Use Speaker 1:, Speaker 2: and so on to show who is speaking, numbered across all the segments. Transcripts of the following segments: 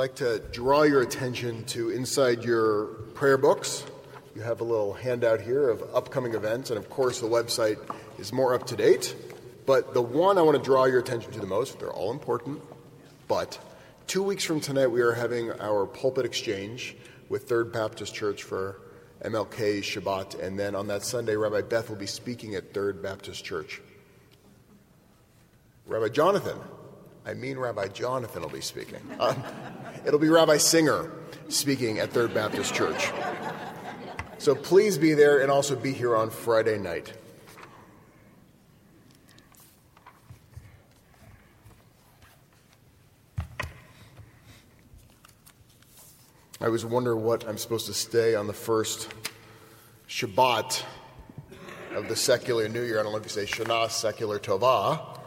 Speaker 1: like to draw your attention to inside your prayer books. You have a little handout here of upcoming events, and of course, the website is more up to date. But the one I want to draw your attention to the most, they're all important, but two weeks from tonight, we are having our pulpit exchange with Third Baptist Church for MLK Shabbat, and then on that Sunday, Rabbi Beth will be speaking at Third Baptist Church. Rabbi Jonathan, I mean Rabbi Jonathan will be speaking. Um, it'll be Rabbi Singer speaking at Third Baptist Church. So please be there and also be here on Friday night. I was wondering what I'm supposed to stay on the first Shabbat of the secular New Year. I don't know if you say Shana Secular Tovah,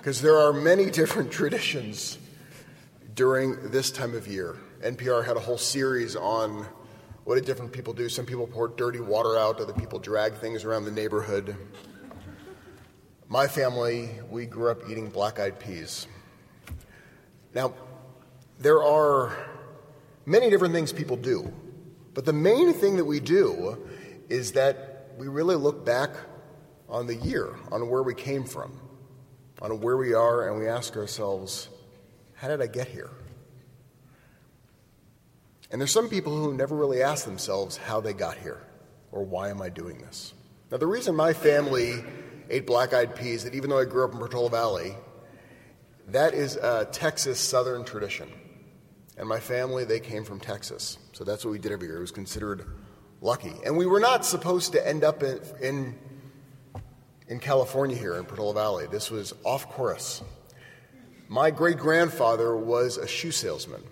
Speaker 1: because there are many different traditions during this time of year. NPR had a whole series on what did different people do. Some people pour dirty water out, other people drag things around the neighborhood. My family, we grew up eating black eyed peas. Now, there are many different things people do, but the main thing that we do is that we really look back on the year, on where we came from on where we are and we ask ourselves, how did I get here? And there's some people who never really ask themselves how they got here or why am I doing this? Now, the reason my family ate black eyed peas, that even though I grew up in Portola Valley, that is a Texas Southern tradition. And my family, they came from Texas. So that's what we did every year. It was considered lucky. And we were not supposed to end up in, in in California here in Portola Valley. This was off course. My great grandfather was a shoe salesman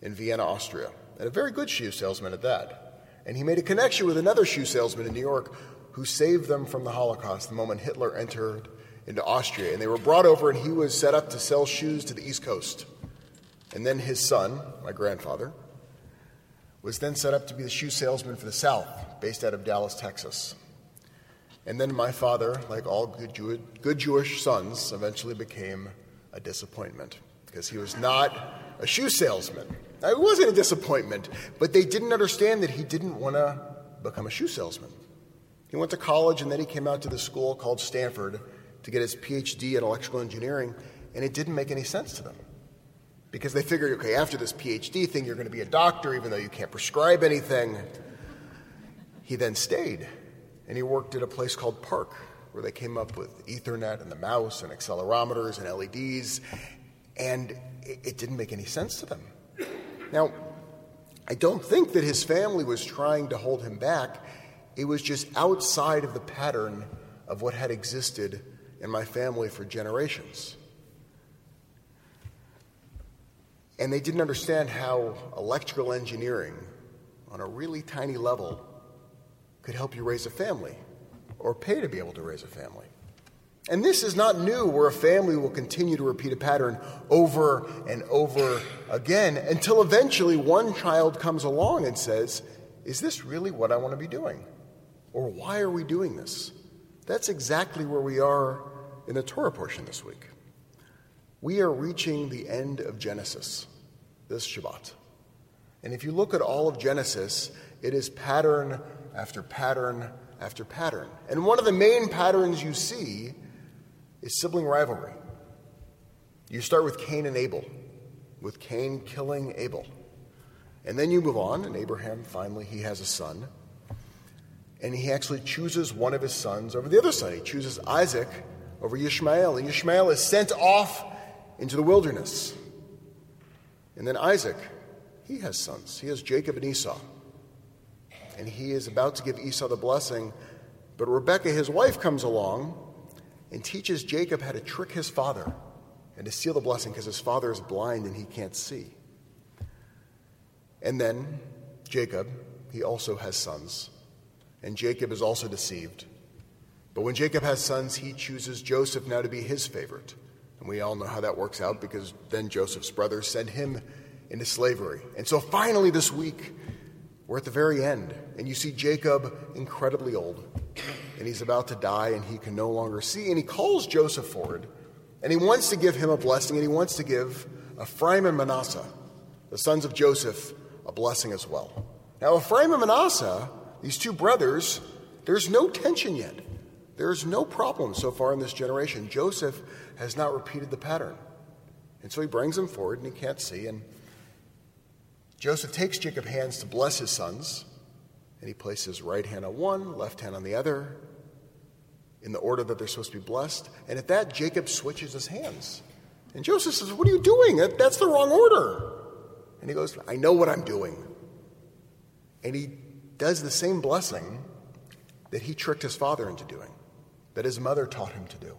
Speaker 1: in Vienna, Austria, and a very good shoe salesman at that. And he made a connection with another shoe salesman in New York who saved them from the Holocaust the moment Hitler entered into Austria. And they were brought over, and he was set up to sell shoes to the East Coast. And then his son, my grandfather, was then set up to be the shoe salesman for the South, based out of Dallas, Texas. And then my father, like all good, Jew- good Jewish sons, eventually became a disappointment because he was not a shoe salesman. Now, it wasn't a disappointment, but they didn't understand that he didn't want to become a shoe salesman. He went to college and then he came out to the school called Stanford to get his PhD in electrical engineering, and it didn't make any sense to them. Because they figured, okay, after this PhD thing, you're going to be a doctor, even though you can't prescribe anything. He then stayed and he worked at a place called PARC, where they came up with Ethernet and the mouse and accelerometers and LEDs, and it, it didn't make any sense to them. Now, I don't think that his family was trying to hold him back. It was just outside of the pattern of what had existed in my family for generations. And they didn't understand how electrical engineering, on a really tiny level, could help you raise a family or pay to be able to raise a family. And this is not new, where a family will continue to repeat a pattern over and over again until eventually one child comes along and says, Is this really what I want to be doing? Or why are we doing this? That's exactly where we are in the Torah portion this week. We are reaching the end of Genesis this Shabbat. And if you look at all of Genesis, it is pattern after pattern after pattern. And one of the main patterns you see is sibling rivalry. You start with Cain and Abel, with Cain killing Abel. And then you move on, and Abraham finally he has a son. And he actually chooses one of his sons over the other son. He chooses Isaac over Ishmael. And Ishmael is sent off into the wilderness. And then Isaac, he has sons. He has Jacob and Esau and he is about to give Esau the blessing. But Rebekah, his wife, comes along and teaches Jacob how to trick his father and to steal the blessing because his father is blind and he can't see. And then Jacob, he also has sons, and Jacob is also deceived. But when Jacob has sons, he chooses Joseph now to be his favorite. And we all know how that works out because then Joseph's brothers send him into slavery. And so finally, this week, we're at the very end, and you see Jacob incredibly old, and he's about to die, and he can no longer see. And he calls Joseph forward, and he wants to give him a blessing, and he wants to give Ephraim and Manasseh, the sons of Joseph, a blessing as well. Now, Ephraim and Manasseh, these two brothers, there's no tension yet. There's no problem so far in this generation. Joseph has not repeated the pattern. And so he brings them forward, and he can't see. And Joseph takes Jacob's hands to bless his sons, and he places his right hand on one, left hand on the other, in the order that they're supposed to be blessed. And at that, Jacob switches his hands. And Joseph says, What are you doing? That's the wrong order. And he goes, I know what I'm doing. And he does the same blessing that he tricked his father into doing, that his mother taught him to do.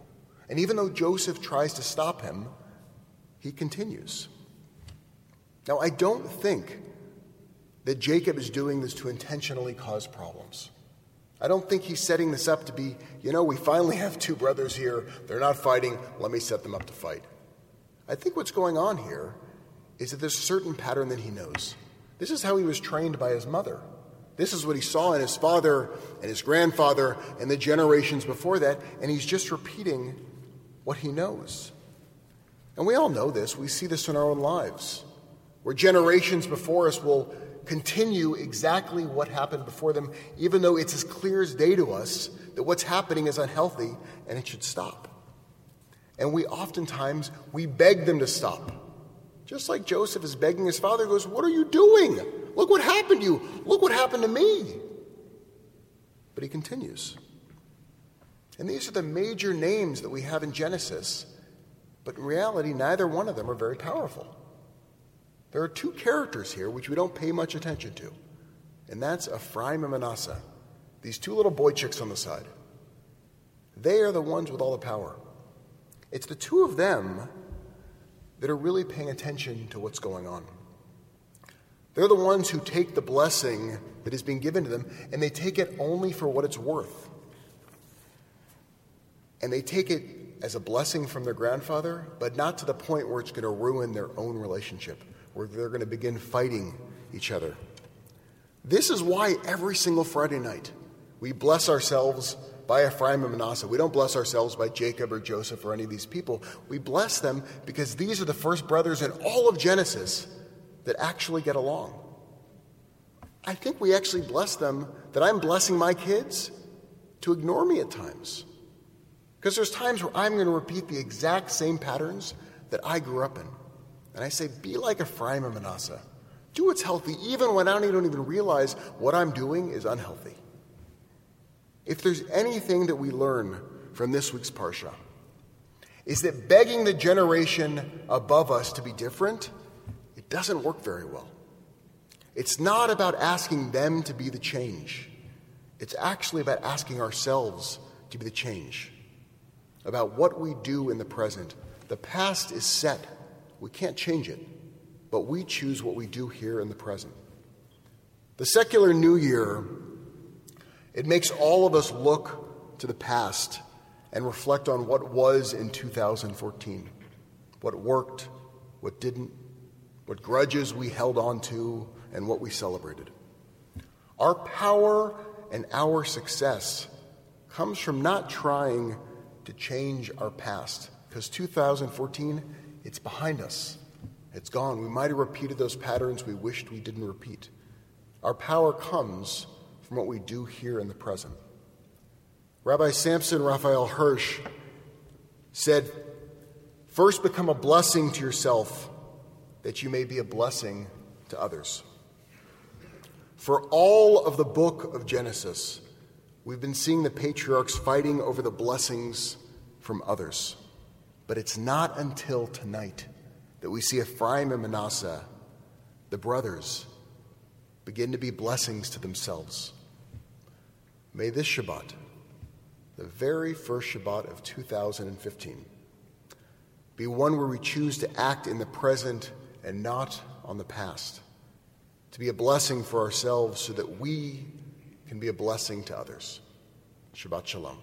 Speaker 1: And even though Joseph tries to stop him, he continues. Now, I don't think that Jacob is doing this to intentionally cause problems. I don't think he's setting this up to be, you know, we finally have two brothers here. They're not fighting. Let me set them up to fight. I think what's going on here is that there's a certain pattern that he knows. This is how he was trained by his mother. This is what he saw in his father and his grandfather and the generations before that, and he's just repeating what he knows. And we all know this. We see this in our own lives where generations before us will continue exactly what happened before them, even though it's as clear as day to us that what's happening is unhealthy and it should stop. And we oftentimes we beg them to stop. Just like Joseph is begging his father, goes, What are you doing? Look what happened to you. Look what happened to me. But he continues. And these are the major names that we have in Genesis. But in reality, neither one of them are very powerful. There are two characters here which we don't pay much attention to, and that's Ephraim and Manasseh, these two little boychiks on the side. They are the ones with all the power. It's the two of them that are really paying attention to what's going on. They're the ones who take the blessing that is being given to them and they take it only for what it's worth. And they take it as a blessing from their grandfather, but not to the point where it's going to ruin their own relationship where they're going to begin fighting each other. This is why every single Friday night we bless ourselves by Ephraim and Manasseh. We don't bless ourselves by Jacob or Joseph or any of these people. We bless them because these are the first brothers in all of Genesis that actually get along. I think we actually bless them that I'm blessing my kids to ignore me at times. Because there's times where I'm going to repeat the exact same patterns that I grew up in. And I say, be like Ephraim and Manasseh. Do what's healthy, even when I don't even realize what I'm doing is unhealthy. If there's anything that we learn from this week's Parsha, is that begging the generation above us to be different, it doesn't work very well. It's not about asking them to be the change. It's actually about asking ourselves to be the change. About what we do in the present. The past is set. We can't change it, but we choose what we do here in the present. The secular new year, it makes all of us look to the past and reflect on what was in 2014, what worked, what didn't, what grudges we held on to, and what we celebrated. Our power and our success comes from not trying to change our past, because 2014 it's behind us. It's gone. We might have repeated those patterns we wished we didn't repeat. Our power comes from what we do here in the present. Rabbi Samson Raphael Hirsch said, First become a blessing to yourself, that you may be a blessing to others. For all of the book of Genesis, we've been seeing the patriarchs fighting over the blessings from others. But it's not until tonight that we see Ephraim and Manasseh, the brothers, begin to be blessings to themselves. May this Shabbat, the very first Shabbat of 2015, be one where we choose to act in the present and not on the past, to be a blessing for ourselves so that we can be a blessing to others. Shabbat Shalom.